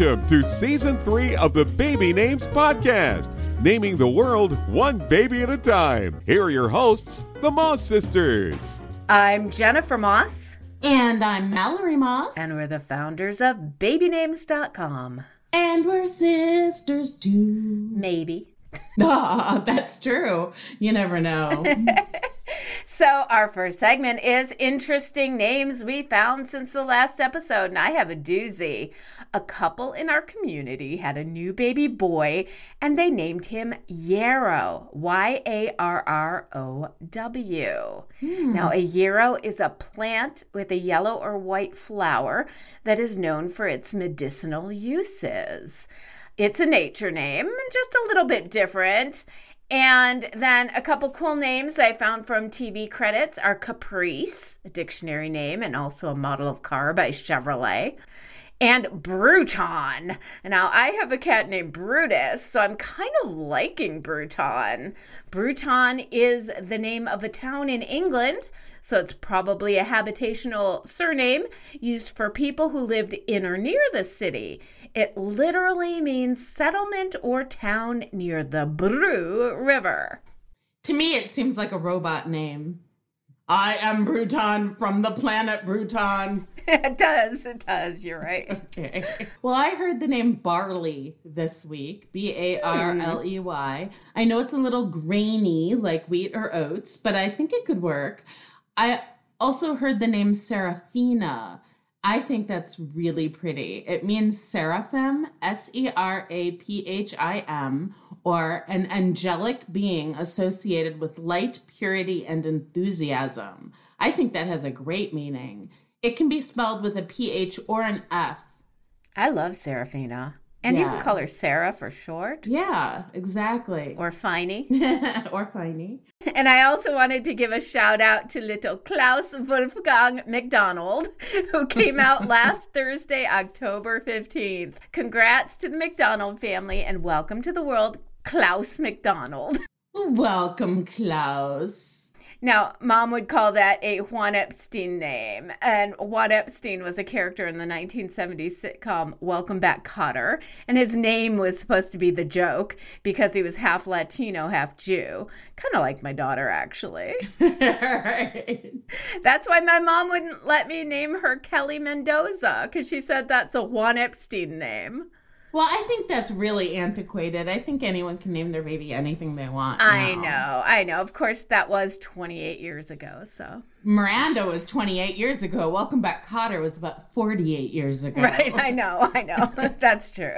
Welcome to season three of the Baby Names Podcast, naming the world one baby at a time. Here are your hosts, the Moss Sisters. I'm Jennifer Moss. And I'm Mallory Moss. And we're the founders of babynames.com. And we're sisters too. Maybe. Ah, that's true. You never know. So, our first segment is interesting names we found since the last episode, and I have a doozy. A couple in our community had a new baby boy, and they named him Yarrow, Y A R R O W. Now, a yarrow is a plant with a yellow or white flower that is known for its medicinal uses. It's a nature name, just a little bit different. And then a couple cool names I found from TV credits are Caprice, a dictionary name, and also a model of car by Chevrolet, and Bruton. Now, I have a cat named Brutus, so I'm kind of liking Bruton. Bruton is the name of a town in England, so it's probably a habitational surname used for people who lived in or near the city. It literally means settlement or town near the Brue River. to me, it seems like a robot name. I am Bruton from the planet Bruton. it does, it does, you're right. Okay. Well, I heard the name barley this week B A R hmm. L E Y. I know it's a little grainy like wheat or oats, but I think it could work. I also heard the name Seraphina. I think that's really pretty. It means seraphim, S E R A P H I M, or an angelic being associated with light, purity, and enthusiasm. I think that has a great meaning. It can be spelled with a PH or an F. I love Seraphina. And you can call her Sarah for short Yeah, exactly. or Finey. or Finey. And I also wanted to give a shout out to little Klaus Wolfgang McDonald, who came out last Thursday, October 15th. Congrats to the McDonald family and welcome to the world, Klaus McDonald. Welcome, Klaus. Now, mom would call that a Juan Epstein name. And Juan Epstein was a character in the 1970s sitcom Welcome Back Kotter. And his name was supposed to be the joke because he was half Latino, half Jew. Kind of like my daughter, actually. right. That's why my mom wouldn't let me name her Kelly Mendoza because she said that's a Juan Epstein name. Well, I think that's really antiquated. I think anyone can name their baby anything they want. I now. know, I know. Of course, that was 28 years ago. So, Miranda was 28 years ago. Welcome Back Kotter was about 48 years ago. right, I know, I know. that's true.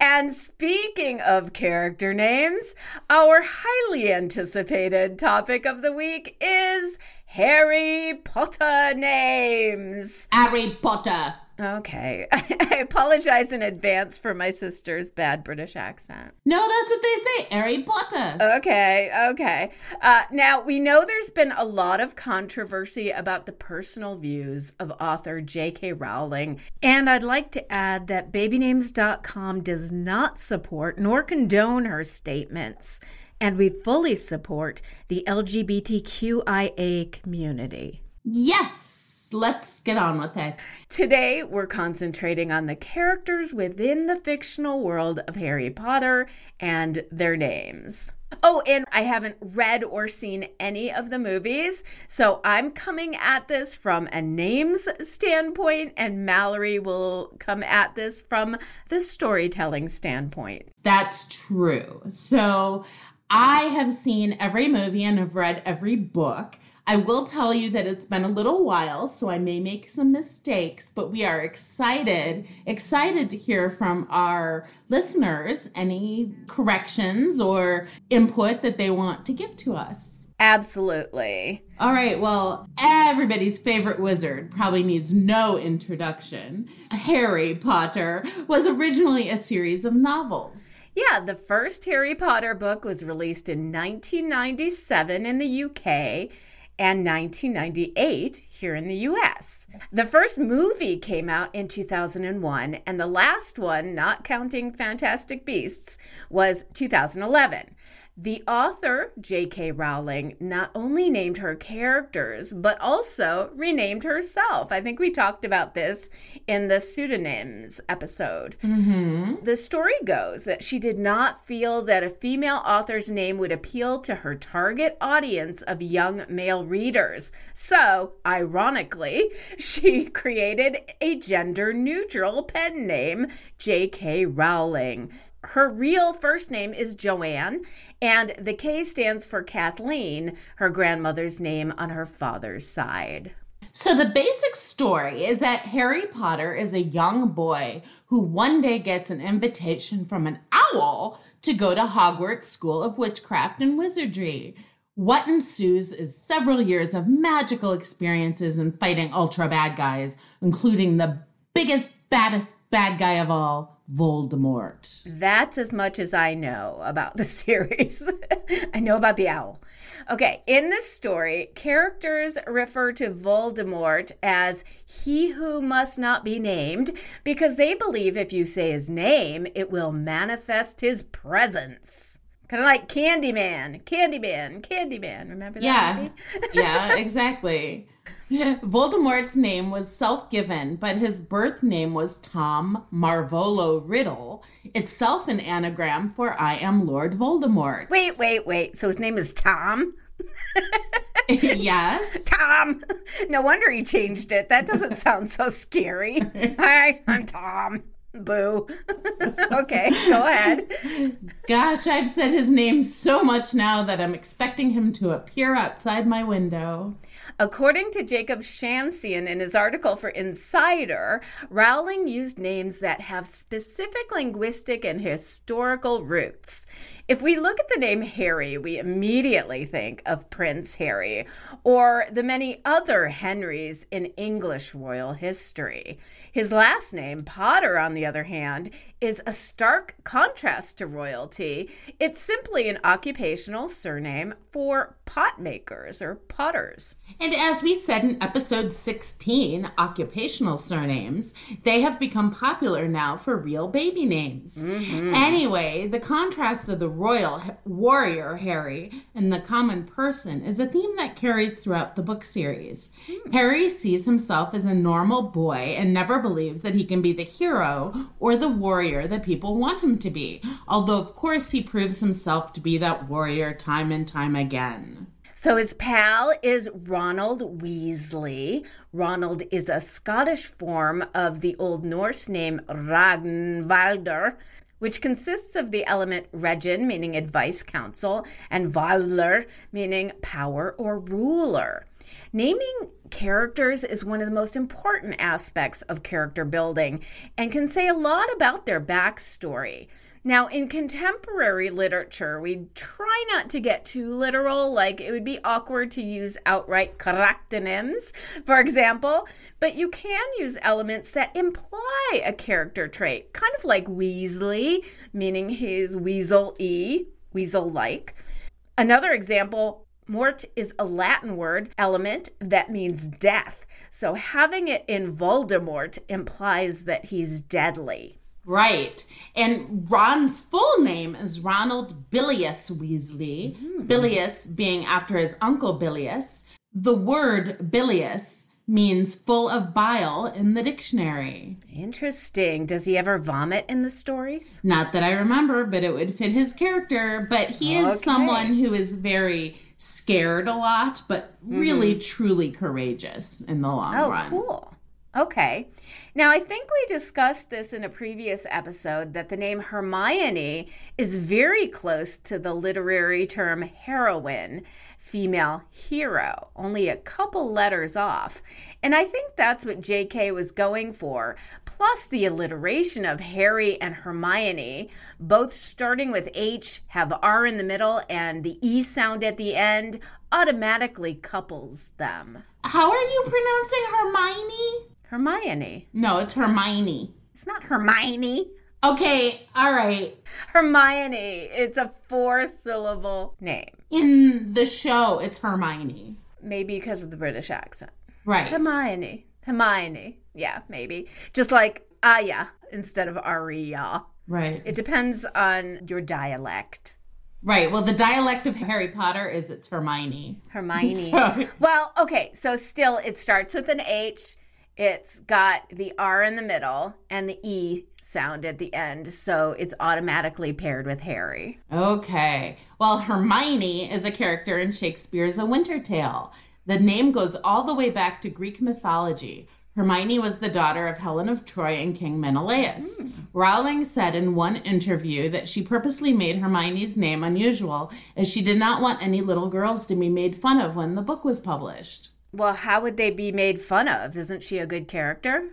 And speaking of character names, our highly anticipated topic of the week is Harry Potter names. Harry Potter. Okay. I apologize in advance for my sister's bad British accent. No, that's what they say. Harry Potter. Okay, okay. Uh, now, we know there's been a lot of controversy about the personal views of author J.K. Rowling. And I'd like to add that babynames.com does not support nor condone her statements. And we fully support the LGBTQIA community. yes. Let's get on with it. Today, we're concentrating on the characters within the fictional world of Harry Potter and their names. Oh, and I haven't read or seen any of the movies, so I'm coming at this from a names standpoint, and Mallory will come at this from the storytelling standpoint. That's true. So I have seen every movie and have read every book. I will tell you that it's been a little while, so I may make some mistakes, but we are excited, excited to hear from our listeners any corrections or input that they want to give to us. Absolutely. All right, well, everybody's favorite wizard probably needs no introduction. Harry Potter was originally a series of novels. Yeah, the first Harry Potter book was released in 1997 in the UK and 1998 here in the US. The first movie came out in 2001, and the last one, not counting Fantastic Beasts, was 2011. The author, J.K. Rowling, not only named her characters, but also renamed herself. I think we talked about this in the pseudonyms episode. Mm-hmm. The story goes that she did not feel that a female author's name would appeal to her target audience of young male readers. So, ironically, she created a gender neutral pen name, J.K. Rowling. Her real first name is Joanne, and the K stands for Kathleen, her grandmother's name on her father's side. So, the basic story is that Harry Potter is a young boy who one day gets an invitation from an owl to go to Hogwarts School of Witchcraft and Wizardry. What ensues is several years of magical experiences and fighting ultra bad guys, including the biggest, baddest bad guy of all, Voldemort. That's as much as I know about the series. I know about the owl. Okay, in this story, characters refer to Voldemort as he who must not be named because they believe if you say his name, it will manifest his presence. Kind of like Candyman, Candyman, Candyman. Remember that? Yeah. movie? yeah, exactly. Voldemort's name was self given, but his birth name was Tom Marvolo Riddle, itself an anagram for I am Lord Voldemort. Wait, wait, wait. So his name is Tom? yes. Tom. No wonder he changed it. That doesn't sound so scary. Hi, I'm Tom. Boo. okay, go ahead. Gosh, I've said his name so much now that I'm expecting him to appear outside my window. According to Jacob Shamsian in his article for Insider, Rowling used names that have specific linguistic and historical roots. If we look at the name Harry, we immediately think of Prince Harry or the many other Henrys in English royal history. His last name, Potter, on the other hand, is a stark contrast to royalty. It's simply an occupational surname for pot makers or potters. And as we said in episode 16, occupational surnames, they have become popular now for real baby names. Mm-hmm. Anyway, the contrast of the royal warrior Harry and the common person is a theme that carries throughout the book series. Hmm. Harry sees himself as a normal boy and never believes that he can be the hero or the warrior that people want him to be, although, of course, he proves himself to be that warrior time and time again. So his pal is Ronald Weasley. Ronald is a Scottish form of the Old Norse name Ragnvaldr, which consists of the element regin, meaning advice, counsel, and valdr, meaning power or ruler. Naming characters is one of the most important aspects of character building and can say a lot about their backstory. Now, in contemporary literature, we try not to get too literal, like it would be awkward to use outright charactonyms, for example, but you can use elements that imply a character trait, kind of like Weasley, meaning he's weasel y, weasel like. Another example, mort is a Latin word element that means death. So having it in Voldemort implies that he's deadly. Right. And Ron's full name is Ronald Bilius Weasley, mm-hmm. Bilius being after his uncle Bilius. The word bilious means full of bile in the dictionary. Interesting. Does he ever vomit in the stories? Not that I remember, but it would fit his character. But he is Okay. someone who is very scared a lot, but really mm-hmm. truly courageous in the long Oh, run. cool. Okay. Now, I think we discussed this in a previous episode that the name Hermione is very close to the literary term heroine, female hero, only a couple letters off. And I think that's what JK was going for. Plus, the alliteration of Harry and Hermione, both starting with H, have R in the middle, and the E sound at the end, automatically couples them. How are you pronouncing Hermione? Hermione. No, it's Hermione. It's not Hermione. Okay, all right. Hermione. It's a four syllable name. In the show, it's Hermione. Maybe because of the British accent. Right. Hermione. Hermione. Yeah, maybe. Just like ah, Aya instead of Aria. Right. It depends on your dialect. Right. Well, the dialect of Harry Potter is it's Hermione. Hermione. So- Well, okay, so still it starts with an H. It's got the R in the middle and the E sound at the end, so it's automatically paired with Harry. Okay. Well, Hermione is a character in Shakespeare's A Winter Tale. The name goes all the way back to Greek mythology. Hermione was the daughter of Helen of Troy and King Menelaus. Hmm. Rowling said in one interview that she purposely made Hermione's name unusual as she did not want any little girls to be made fun of when the book was published. Well, how would they be made fun of? Isn't she a good character?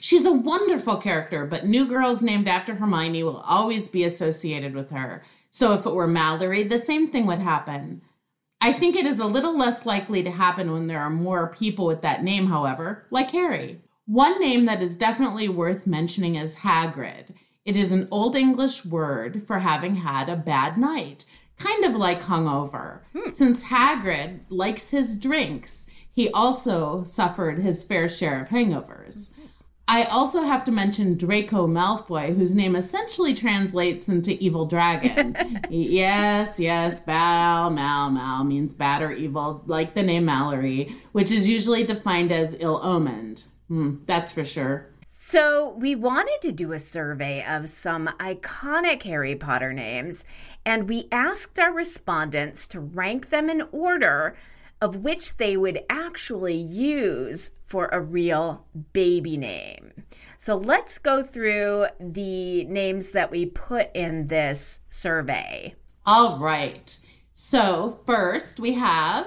She's a wonderful character, but new girls named after Hermione will always be associated with her. So if it were Mallory, the same thing would happen. I think it is a little less likely to happen when there are more people with that name, however, like Harry. One name that is definitely worth mentioning is Hagrid. It is an Old English word for having had a bad night, kind of like hungover. Hmm. Since Hagrid likes his drinks, he also suffered his fair share of hangovers. I also have to mention Draco Malfoy, whose name essentially translates into evil dragon. yes, yes, Bal, Mal, Mal means bad or evil, like the name Mallory, which is usually defined as ill omened. Hmm, that's for sure. So, we wanted to do a survey of some iconic Harry Potter names, and we asked our respondents to rank them in order of which they would actually use for a real baby name. So, let's go through the names that we put in this survey All right. So, first we have,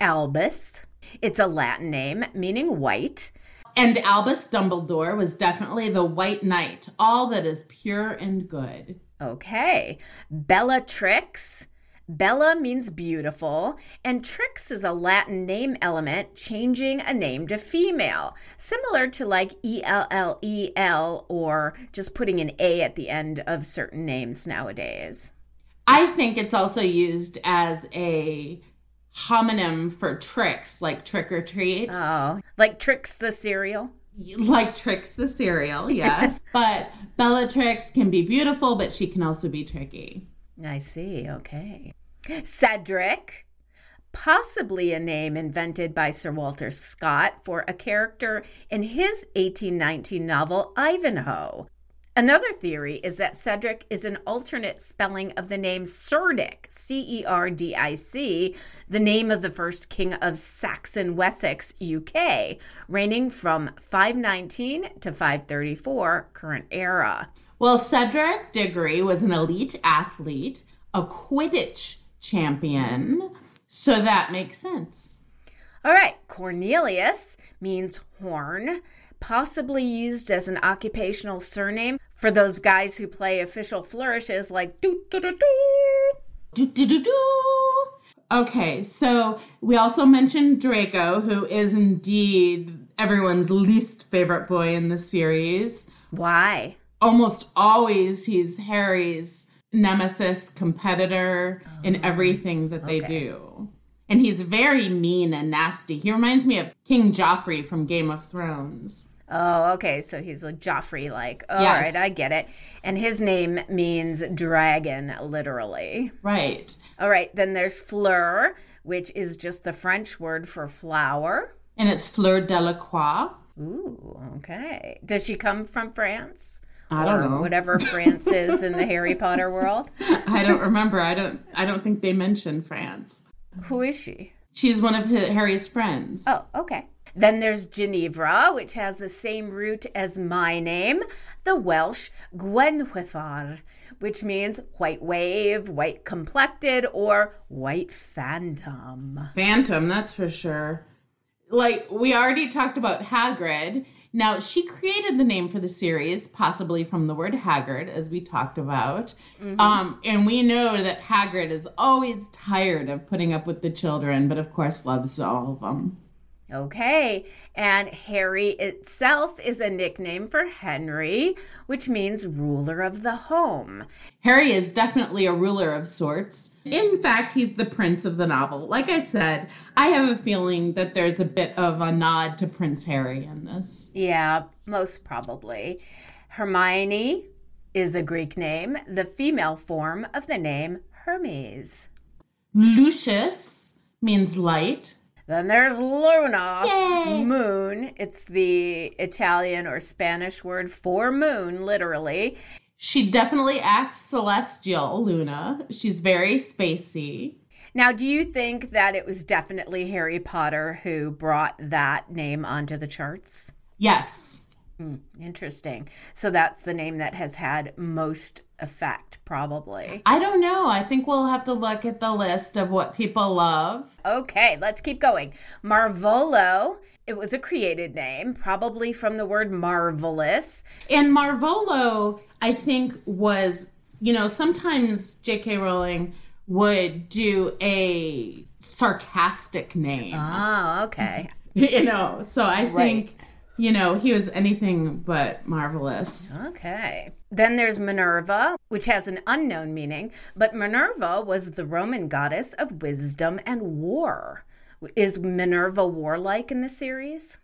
Albus. It's a Latin name meaning white. and Albus Dumbledore was definitely the White Knight, all that is pure and good. Okay. Bellatrix. Bella means beautiful, and trix is a Latin name element changing a name to female, similar to like E L L E L or just putting an A at the end of certain names nowadays. I think it's also used as a homonym for tricks, like trick or treat, Oh, like Trix the cereal? like Trix the cereal, yes. but Bellatrix can be beautiful, but she can also be tricky. I see. Okay. Cedric, possibly a name invented by Sir Walter Scott for a character in his 1819 novel Ivanhoe. Another theory is that Cedric is an alternate spelling of the name Cerdic, C E R D I C, the name of the first king of Saxon Wessex, UK, reigning from 519 to 534 current era. Well, Cedric Diggory was an elite athlete, a Quidditch champion, so that makes sense. All right, Cornelius means horn, possibly used as an occupational surname for those guys who play official flourishes like doo doo doo doo. Do do do do. Okay, so we also mentioned Draco, who is indeed everyone's least favorite boy in the series. Why? Almost always, he's Harry's nemesis, competitor in oh. everything that they okay. do. And he's very mean and nasty. He reminds me of King Joffrey from Game of Thrones. Oh, okay. So he's like Joffrey like. All Yes. right, I get it. And his name means dragon, literally. Right. All right, then there's Fleur, which is just the French word for flower. And it's Fleur Delacroix. Ooh, okay. Does she come from France? I don't know. Whatever France is in the Harry Potter world. I don't remember. I don't. I don't think they mention France. Who is she? She's one of Harry's friends. Oh, okay. Then there's Ginevra, which has the same root as my name, the Welsh Gwenhwyfar, which means white wave, white complected, or white phantom. Phantom, that's for sure. Like we already talked about Hagrid. Now she created the name for the series, possibly from the word haggard, as we talked about. Um, and we know that Hagrid is always tired of putting up with the children, but of course loves all of them. Okay, and Harry itself is a nickname for Henry, which means ruler of the home. Harry is definitely a ruler of sorts. In fact, he's the prince of the novel. Like I said, I have a feeling that there's a bit of a nod to Prince Harry in this. Yeah, most probably. Hermione is a Greek name, the female form of the name Hermes. Lucius means light. Then there's Luna, Yay. moon. It's the Italian or Spanish word for moon, literally. She definitely acts celestial, Luna. She's very spacey. Now, do you think that it was definitely Harry Potter who brought that name onto the charts? Yes. Hmm, interesting. So that's the name that has had most effect, probably. I don't know. I think we'll have to look at the list of what people love. Okay, let's keep going. Marvolo. It was a created name, probably from the word marvelous. And Marvolo, I think, was, you know, sometimes J.K. Rowling would do a sarcastic name. Oh, okay. you know, so I Right. think, you know, he was anything but marvelous. Okay. Then there's Minerva, which has an unknown meaning, but Minerva was the Roman goddess of wisdom and war. Is Minerva warlike in the series?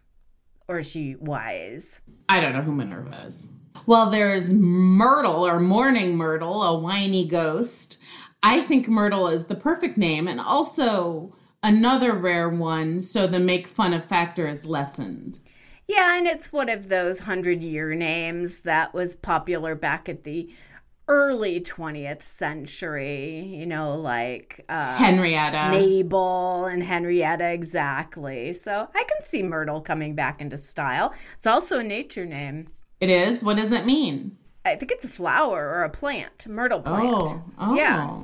Or is she wise? I don't know who Minerva is. Well, there's Myrtle or Moaning Myrtle, a whiny ghost. I think Myrtle is the perfect name and also another rare one, so the make fun of factor is lessened. Yeah, and it's one of those hundred year names that was popular back at the early 20th century, you know, like uh, Henrietta. Mabel and Henrietta, exactly. So I can see Myrtle coming back into style. It's also a nature name. It is? What does it mean? I think it's a flower or a plant, myrtle plant. Oh, oh. Yeah.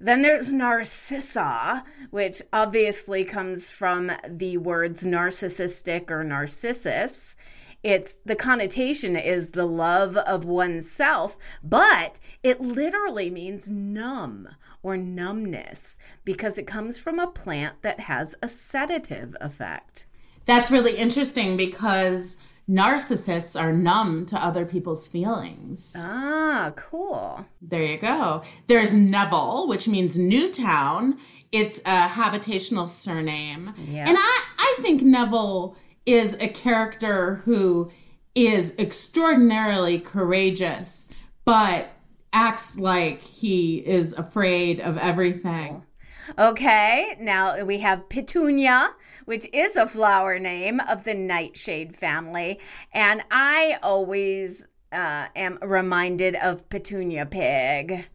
Then there's Narcissa, which obviously comes from the words narcissistic or narcissus. It's the connotation is the love of oneself, but it literally means numb or numbness because it comes from a plant that has a sedative effect. That's really interesting because narcissists are numb to other people's feelings. Ah, cool. There you go. There's Neville, which means Newtown. It's a habitational surname. Yeah. And I, I think Neville is a character who is extraordinarily courageous, but acts like he is afraid of everything. Okay, now we have Petunia, which is a flower name of the nightshade family. And I always uh, am reminded of Petunia Pig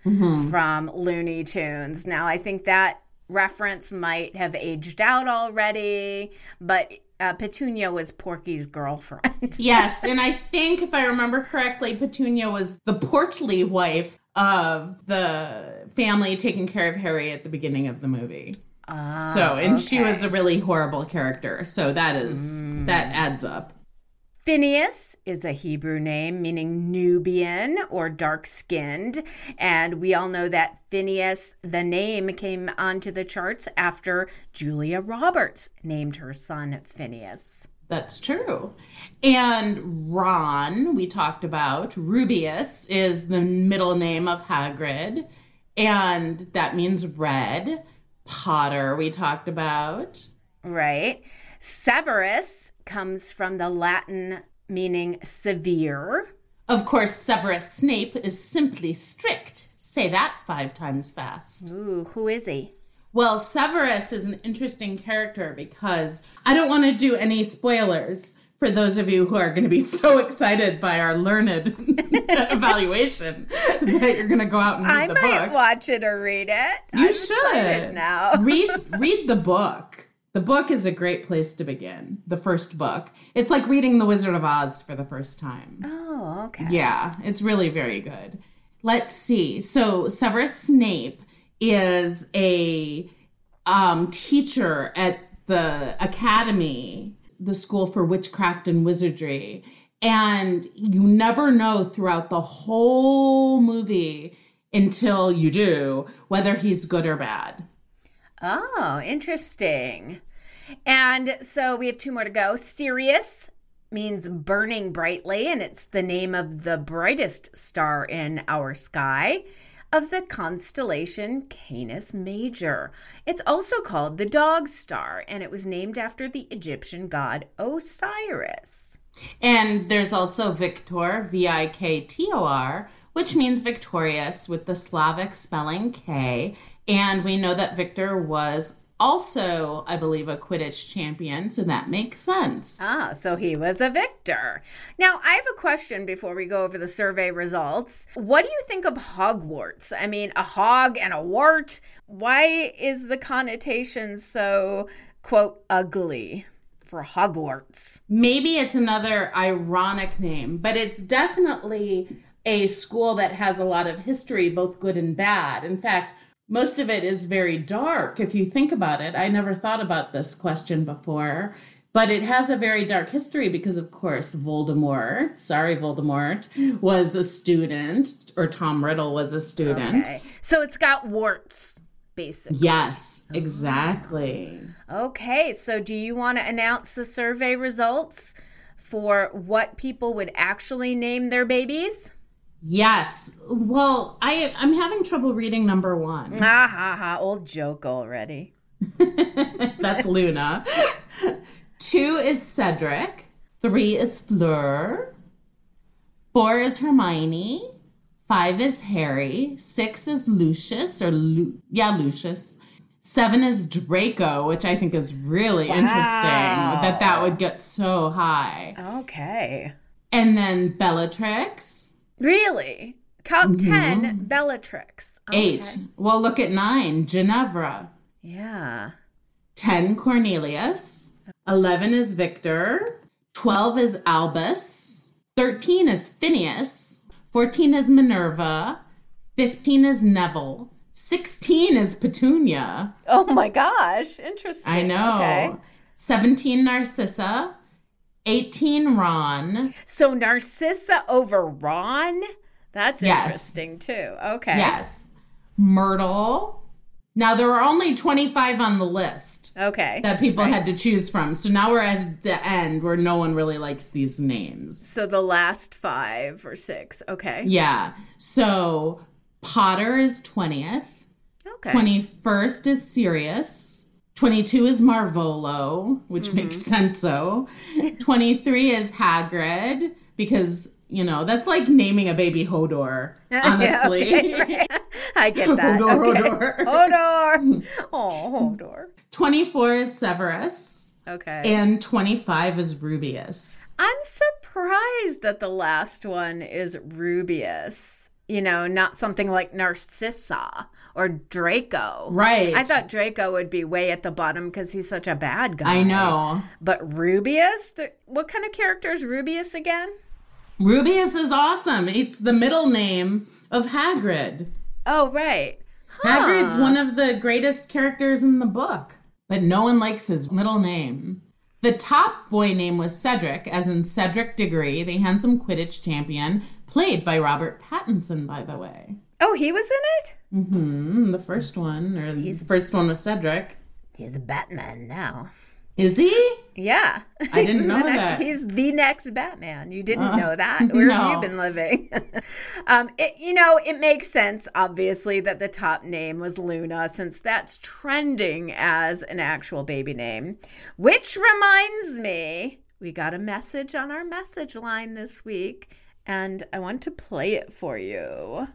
from Looney Tunes. Now, I think that reference might have aged out already, but uh, Petunia was Porky's girlfriend. Yes, and I think if I remember correctly, Petunia was the portly wife of the family taking care of Harry at the beginning of the movie. Ah, so, and she was a really horrible character. So that is that adds up. Phineas is a Hebrew name meaning Nubian or dark skinned. And we all know that Phineas, the name, came onto the charts after Julia Roberts named her son Phineas. That's true. And Ron, we talked about, Rubeus is the middle name of Hagrid, and that means red. Potter, we talked about. Right? Severus comes from the Latin meaning severe. Of course, Severus Snape is simply strict. Say that five times fast. Ooh, who is he? Well, Severus is an interesting character because I don't want to do any spoilers for those of you who are going to be so excited by our learned evaluation that you're going to go out and read I the might books. watch it or read it. You I'm should now. read read the book. The book is a great place to begin. The first book. It's like reading The Wizard of Oz for the first time. oh, okay. Yeah, it's really very good. Let's see. So Severus Snape is a um, teacher at the academy, the school for witchcraft and wizardry, and you never know throughout the whole movie until you do whether he's good or bad. Oh, interesting. And so we have two more to go. Sirius means burning brightly, and it's the name of the brightest star in our sky of the constellation Canis Major. It's also called the dog star, and it was named after the Egyptian god Osiris. And there's also Victor, V I K T O R, which means victorious with the Slavic spelling K. And we know that Victor was also, I believe, a Quidditch champion, so that makes sense. Ah, so he was a victor. Now, I have a question before we go over the survey results. What do you think of Hogwarts? I mean, a hog and a wart. Why is the connotation so, quote, ugly? For Hogwarts. Maybe it's another ironic name, but it's definitely a school that has a lot of history, both good and bad. In fact, most of it is very dark if you think about it. I never thought about this question before, but it has a very dark history because, of course, Voldemort, sorry, Voldemort, was a student, or Tom Riddle was a student. Okay. So it's got warts, basically. Yes, oh. exactly. Okay. So do you want to announce the survey results for what people would actually name their babies? Yes. Well, I I'm having trouble reading number one. Ah ha ha, old joke already. That's Luna. Two is Cedric. Three is Fleur. Four is Hermione. Five is Harry. Six is Lucius, or Lu- yeah, Lucius. Seven is Draco, which I think is really interesting that that would get so high. Okay. And then Bellatrix. Really? Top mm-hmm. 10 Bellatrix. Oh, okay. Eight. Well, look at nine. Ginevra. Yeah. 10 Cornelius, 11 is Victor, 12 is Albus, 13 is Phineas, 14 is Minerva, 15 is Neville, 16 is Petunia. Oh my gosh. Interesting. I know. Okay. 17 Narcissa, 18 Ron. So Narcissa over Ron? That's Yes. interesting too. Okay. Yes. Myrtle. Now there are only 25 on the list Okay. that people had to choose from. So now we're at the end where no one really likes these names. so the last five or six. Okay. Yeah. So Potter is 20th. Okay. 21st is Sirius. 22 is Marvolo, which Mm-hmm. makes sense so. 23 is Hagrid because, you know, that's like naming a baby Hodor, Yeah, honestly. okay, right. I get that. Hodor, okay. Hodor. Hodor. Oh, Hodor. 24 is Severus. Okay. And 25 is Rubeus. I'm surprised that the last one is Rubeus. You know, not something like Narcissa or Draco. Right. I thought Draco would be way at the bottom because he's such a bad guy. I know. But Rubeus? The- What kind of character is Rubeus again? Rubeus is awesome. It's the middle name of Hagrid. Oh, right. Hagrid's one of the greatest characters in the book, but no one likes his middle name. The top boy name was Cedric, as in Cedric Diggory, the handsome Quidditch champion, played by Robert Pattinson, by the way. Oh, he was in it? Mm-hmm. the first one, or He's- the first one was Cedric. He's Batman now. Is he? Yeah. I didn't know next- that. He's the next Batman. You didn't know that? Where have you been living? um, it, you know, it makes sense, obviously, that the top name was Luna, since that's trending as an actual baby name. Which reminds me, we got a message on our message line this week, and I want to play it for you.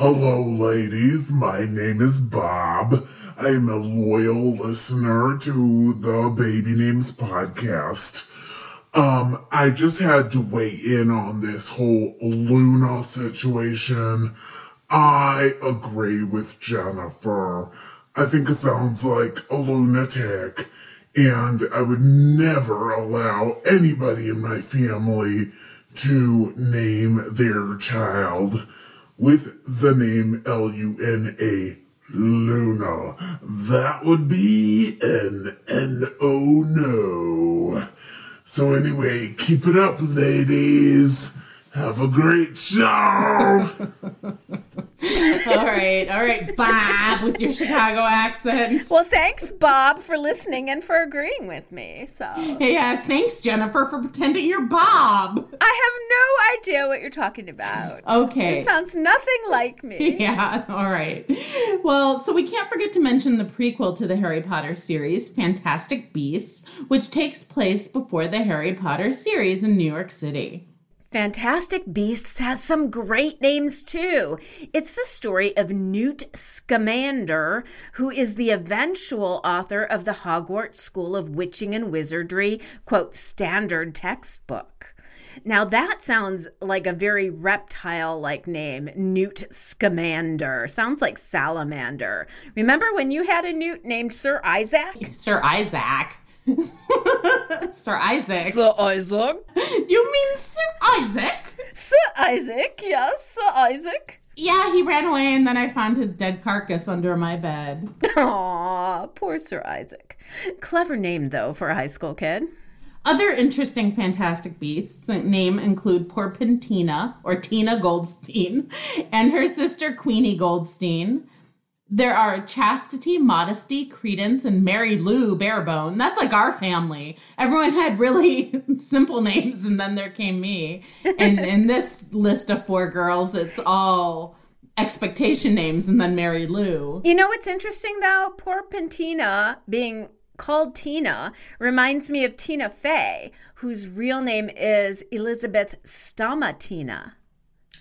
Hello, ladies. My name is Bob. I'm a loyal listener to the Baby Names podcast. Um, I just had to weigh in on this whole Luna situation. I agree with Jennifer. I think it sounds like a lunatic, and I would never allow anybody in my family to name their child with the name L U N A Luna. That would be an N O no. So anyway, keep it up, ladies. Have a great show. All right, all right, Bob, with your Chicago accent. Well, thanks, Bob, for listening and for agreeing with me. So. Hey, uh, thanks, Jennifer, for pretending you're Bob. I have no idea what you're talking about. Okay. It sounds nothing like me. Yeah, all right. Well, so we can't forget to mention the prequel to the Harry Potter series, Fantastic Beasts, which takes place before the Harry Potter series in New York City. Fantastic Beasts has some great names too. It's the story of Newt Scamander, who is the eventual author of the Hogwarts School of Witching and Wizardry, quote, standard textbook. Now that sounds like a very reptile like name, Newt Scamander. Sounds like salamander. Remember when you had a newt named Sir Isaac? Sir Isaac. Sir Isaac. Sir Isaac? You mean Sir Isaac? Sir Isaac, yes, Sir Isaac. Yeah, he ran away and then I found his dead carcass under my bed. Aw, poor Sir Isaac. Clever name, though, for a high school kid. Other interesting Fantastic Beasts name include Porpentina, or Tina Goldstein, and her sister Queenie Goldstein. There are Chastity, Modesty, Credence, and Mary Lou Barebone. That's like our family. Everyone had really simple names, and then there came me. And in this list of four girls, it's all expectation names and then Mary Lou. You know what's interesting, though? Porpentina being called Tina reminds me of Tina Fey, whose real name is Elizabeth Stamatina.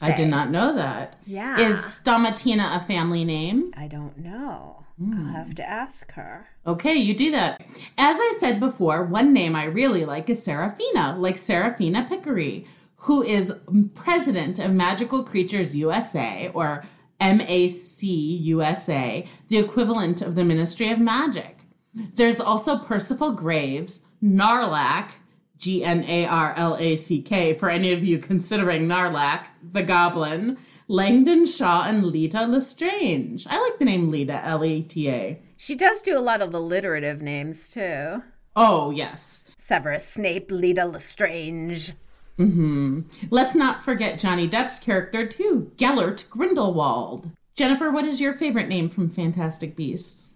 I did not know that. Yeah. Is Stamatina a family name? I don't know. Hmm. I'll have to ask her. Okay, you do that. As I said before, one name I really like is Serafina, like Seraphina Picquery, who is president of Magical Creatures USA, or MAC USA, the equivalent of the Ministry of Magic. There's also Percival Graves, Gnarlak, G N A R L A C K, for any of you considering Gnarlak, the Goblin, Langdon Shaw, and Leta Lestrange. I like the name Leta, L E T A. She does do a lot of alliterative names, too. Oh, yes. Severus Snape, Leta Lestrange. Mhm. Let's not forget Johnny Depp's character, too, Gellert Grindelwald. Jennifer, what is your favorite name from Fantastic Beasts?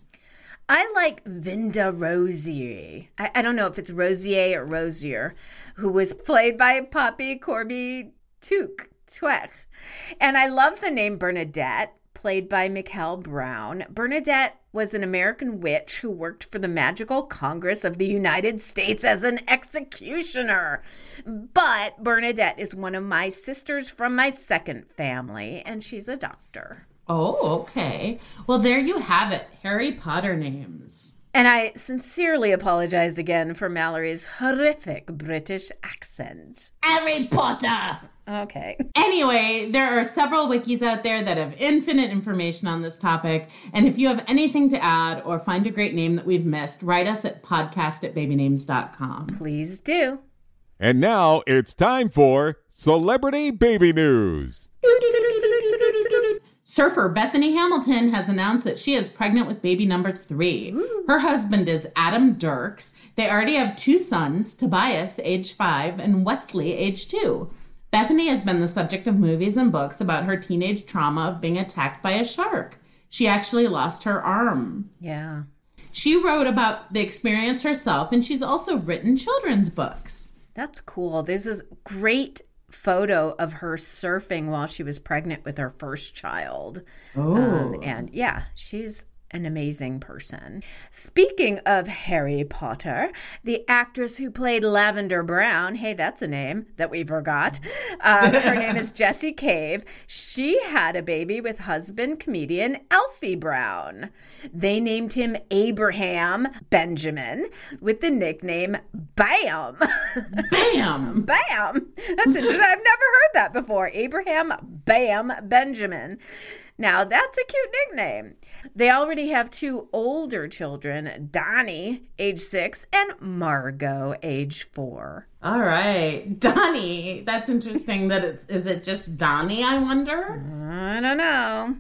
I like Vinda Rosier. I, I don't know if it's Rosier or Rosier, who was played by Poppy Corby Tuech. And I love the name Bernadette, played by Mikkel Brown. Bernadette was an American witch who worked for the Magical Congress of the United States as an executioner. But Bernadette is one of my sisters from my second family, and she's a doctor. Oh, okay. Well, there you have it Harry Potter names. And I sincerely apologize again for Mallory's horrific British accent. Harry Potter! Okay. Anyway, there are several wikis out there that have infinite information on this topic. And if you have anything to add or find a great name that we've missed, write us at podcast at babynames.com. Please do. And now it's time for Celebrity Baby News. Surfer Bethany Hamilton has announced that she is pregnant with baby number three. Her husband is Adam Dirks. They already have two sons Tobias, age five, and Wesley, age two. Bethany has been the subject of movies and books about her teenage trauma of being attacked by a shark. She actually lost her arm. Yeah. She wrote about the experience herself, and she's also written children's books. That's cool. There's this great photo of her surfing while she was pregnant with her first child. Oh. Um, and yeah, she's an amazing person. Speaking of Harry Potter, the actress who played Lavender Brown, hey, that's a name that we forgot. Um, her name is Jessie Cave. She had a baby with husband comedian Alfie Brown. They named him Abraham Benjamin with the nickname Bam. Bam! Bam. That's it. I've never heard that before. Abraham Bam Benjamin. Now, that's a cute nickname. They already have two older children Donnie, age six, and Margot, age four. All right. Donnie. That's interesting that it's, is it just Donnie, I wonder? I don't know.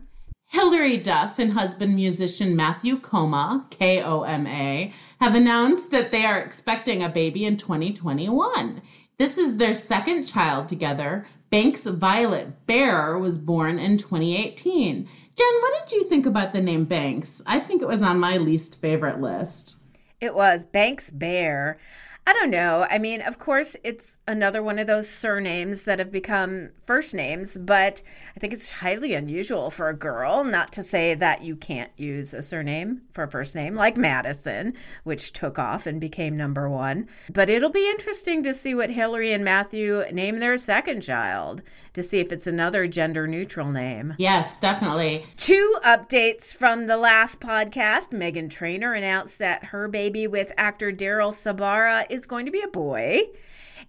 Hilary Duff and husband musician Matthew Koma, K O M A, have announced that they are expecting a baby in 2021. This is their second child together. Banks Violet Bear was born in 2018. Jen, what did you think about the name Banks? I think it was on my least favorite list. It was Banks Bear. I don't know. I mean, of course, it's another one of those surnames that have become first names, but I think it's highly unusual for a girl. Not to say that you can't use a surname for a first name, like Madison, which took off and became number one. But it'll be interesting to see what Hilary and Matthew name their second child to see if it's another gender neutral name. Yes, definitely. Two updates from the last podcast. Meghan Trainor announced that her baby with actor Daryl Sabara is going to be a boy.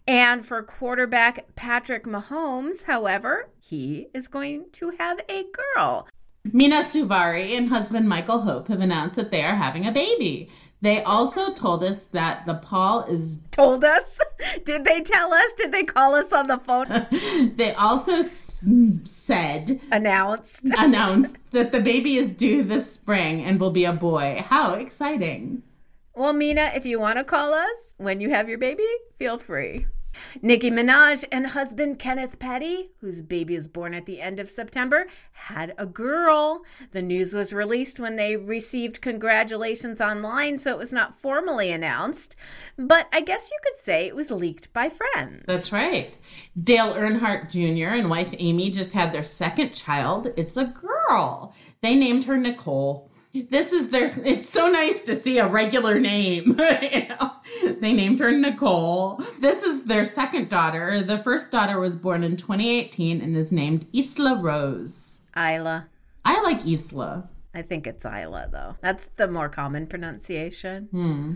And for quarterback Patrick Mahomes, however, he is going to have a girl. Mena Suvari and husband Michael Hope have announced that they are having a baby. They also told us that the Paul is. Told us? Did they tell us? Did they call us on the phone? they also s- said. Announced. announced that the baby is due this spring and will be a boy. How exciting! Well, Mena, if you want to call us when you have your baby, feel free. Nicki Minaj and husband Kenneth Petty, whose baby is born at the end of September, had a girl. The news was released when they received congratulations online, so it was not formally announced. But I guess you could say it was leaked by friends. That's right. Dale Earnhardt Jr. and wife Amy just had their second child. It's a girl. They named her Nicole this is their it's so nice to see a regular name. You know? They named her nicole. This is their second daughter. The first daughter was born in 2018 and is named isla rose. Isla. I like isla. I think it's isla though. That's the more common pronunciation. Hmm.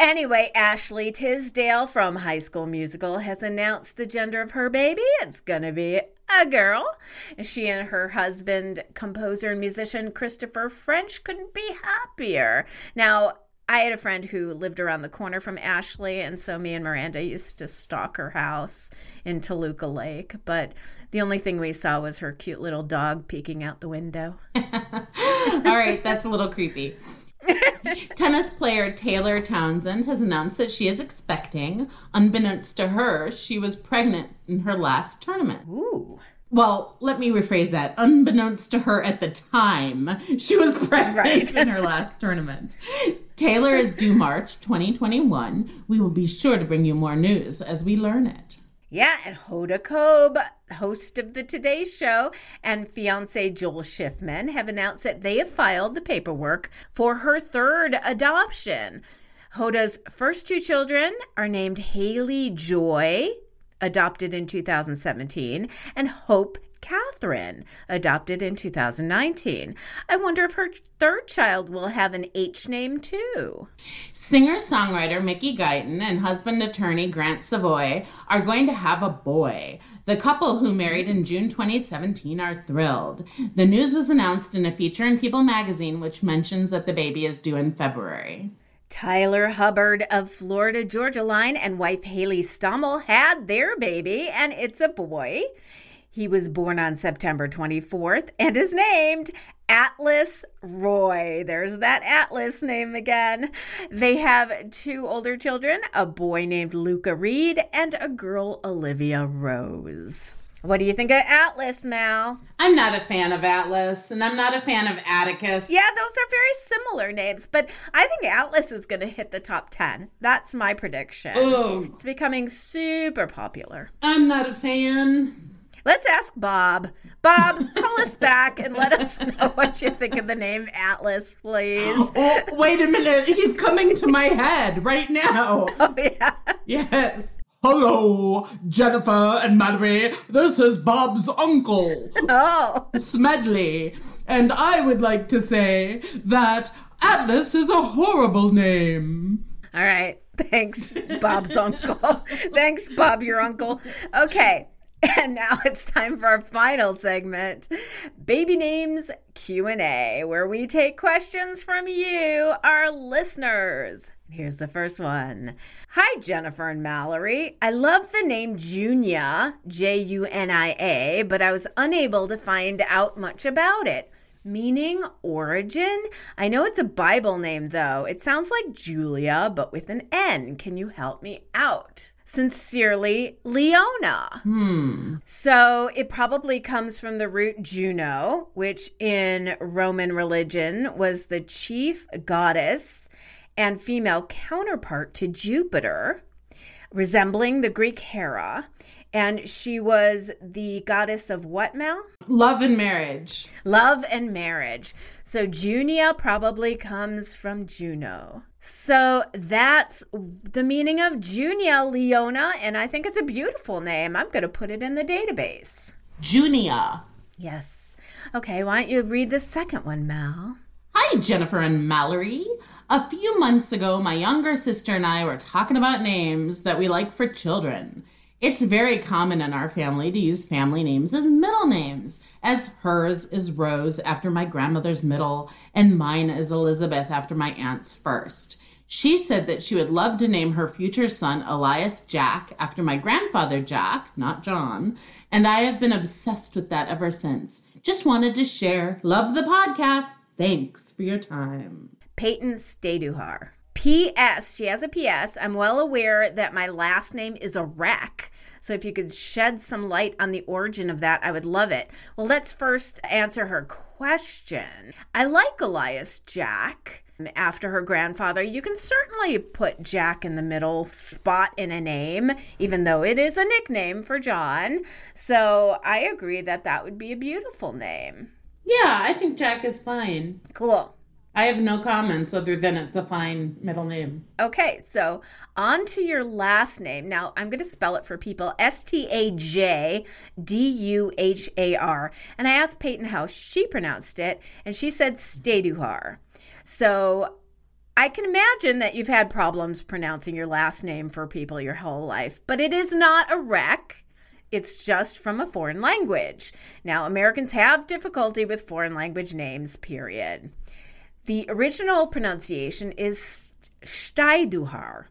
Anyway, Ashley Tisdale from High School Musical has announced the gender of her baby. It's going to be a girl. She and her husband, composer and musician Christopher French, couldn't be happier. Now, I had a friend who lived around the corner from Ashley, and so me and Miranda used to stalk her house in Toluca Lake. But the only thing we saw was her cute little dog peeking out the window. All right, that's a little creepy. Tennis player Taylor Townsend has announced that she is expecting. Unbeknownst to her, she was pregnant in her last tournament. Ooh. Well, let me rephrase that. Unbeknownst to her at the time, she was pregnant right. in her last tournament. Taylor is due March 2021. We will be sure to bring you more news as we learn it. Yeah, and Hoda Kotb, host of the Today Show, and fiance Joel Schiffman have announced that they have filed the paperwork for her third adoption. Hoda's first two children are named Haley Joy, adopted in 2017, and Hope Catherine, adopted in 2019. I wonder if her third child will have an H name too. Singer songwriter Mickey Guyton and husband attorney Grant Savoy are going to have a boy. The couple who married in June 2017 are thrilled. The news was announced in a feature in People magazine, which mentions that the baby is due in February. Tyler Hubbard of Florida Georgia Line and wife Haley Stommel had their baby, and it's a boy. He was born on September 24th and is named Atlas Roy. There's that Atlas name again. They have two older children a boy named Luca Reed and a girl, Olivia Rose. What do you think of Atlas, Mal? I'm not a fan of Atlas, and I'm not a fan of Atticus. Yeah, those are very similar names, but I think Atlas is going to hit the top 10. That's my prediction. Oh. It's becoming super popular. I'm not a fan. Let's ask Bob. Bob, call us back and let us know what you think of the name Atlas, please. Oh, wait a minute. He's coming to my head right now. Oh, yeah. Yes. Hello, Jennifer and Mallory. This is Bob's uncle, Oh. Smedley. And I would like to say that Atlas is a horrible name. All right. Thanks, Bob's uncle. Thanks, Bob, your uncle. Okay. And now it's time for our final segment, Baby Names Q&A, where we take questions from you, our listeners. Here's the first one. Hi, Jennifer and Mallory. I love the name Junia, J U N I A, but I was unable to find out much about it. Meaning, origin? I know it's a Bible name, though. It sounds like Julia, but with an N. Can you help me out? Sincerely, Leona. Hmm. So it probably comes from the root Juno, which in Roman religion was the chief goddess and female counterpart to Jupiter, resembling the Greek Hera. And she was the goddess of what, Mel? Love and marriage. Love and marriage. So Junia probably comes from Juno. So that's the meaning of Junia Leona, and I think it's a beautiful name. I'm going to put it in the database. Junia. Yes. Okay, why don't you read the second one, Mel? Hi, Jennifer and Mallory. A few months ago, my younger sister and I were talking about names that we like for children. It's very common in our family to use family names as middle names, as hers is Rose after my grandmother's middle, and mine is Elizabeth after my aunt's first. She said that she would love to name her future son Elias Jack after my grandfather Jack, not John, and I have been obsessed with that ever since. Just wanted to share. Love the podcast. Thanks for your time. Peyton Staduhar. P.S. She has a P.S. I'm well aware that my last name is a wreck. So if you could shed some light on the origin of that, I would love it. Well, let's first answer her question. I like Elias Jack after her grandfather. You can certainly put Jack in the middle spot in a name, even though it is a nickname for John. So I agree that that would be a beautiful name. Yeah, I think Jack is fine. Cool. I have no comments other than it's a fine middle name. Okay, so on to your last name. Now I'm going to spell it for people S T A J D U H A R. And I asked Peyton how she pronounced it, and she said Staduhar. So I can imagine that you've had problems pronouncing your last name for people your whole life, but it is not a wreck. It's just from a foreign language. Now, Americans have difficulty with foreign language names, period. The original pronunciation is Steiduhar.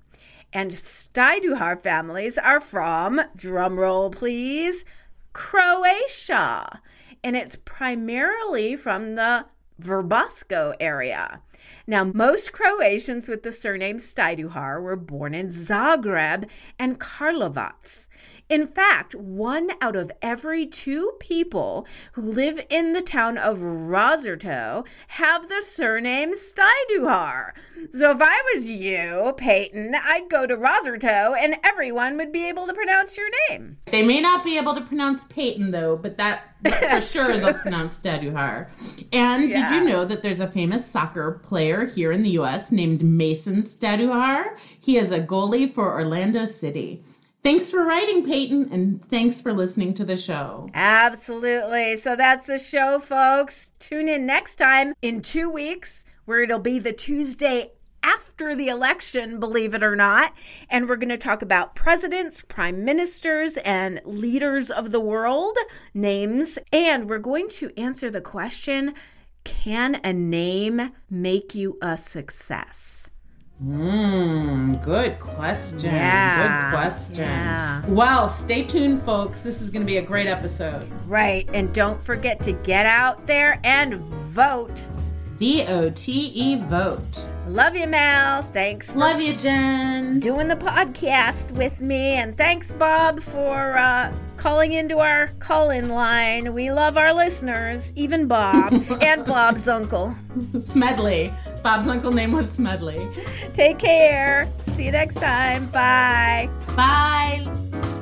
And Steiduhar families are from, drumroll please, Croatia. And it's primarily from the Verbasco area. Now, most Croatians with the surname Steiduhar were born in Zagreb and Karlovac. In fact, one out of every two people who live in the town of Rosarto have the surname Steiduhar. So if I was you, Peyton, I'd go to Rosarto and everyone would be able to pronounce your name. They may not be able to pronounce Peyton though, but that but for sure they'll pronounce Steiduhar. And Yeah. did you know that there's a famous soccer player here in the US named Mason Stajduhar? He is a goalie for Orlando City. Thanks for writing, Peyton, and thanks for listening to the show. Absolutely. So that's the show, folks. Tune in next time in two weeks, where it'll be the Tuesday after the election, believe it or not. And we're going to talk about presidents, prime ministers, and leaders of the world names. And we're going to answer the question Can a name make you a success? Mmm, good question. Yeah, Good question. yeah. Well, stay tuned, folks. This is going to be a great episode. Right. And don't forget to get out there and vote. V O T E vote. Love you, Mel. Thanks for Love you, Jen. doing the podcast with me. And thanks, Bob, for uh, calling into our call in line. We love our listeners, even Bob and Bob's uncle. Smedley. Bob's uncle name was Smedley. Take care. See you next time. Bye. Bye.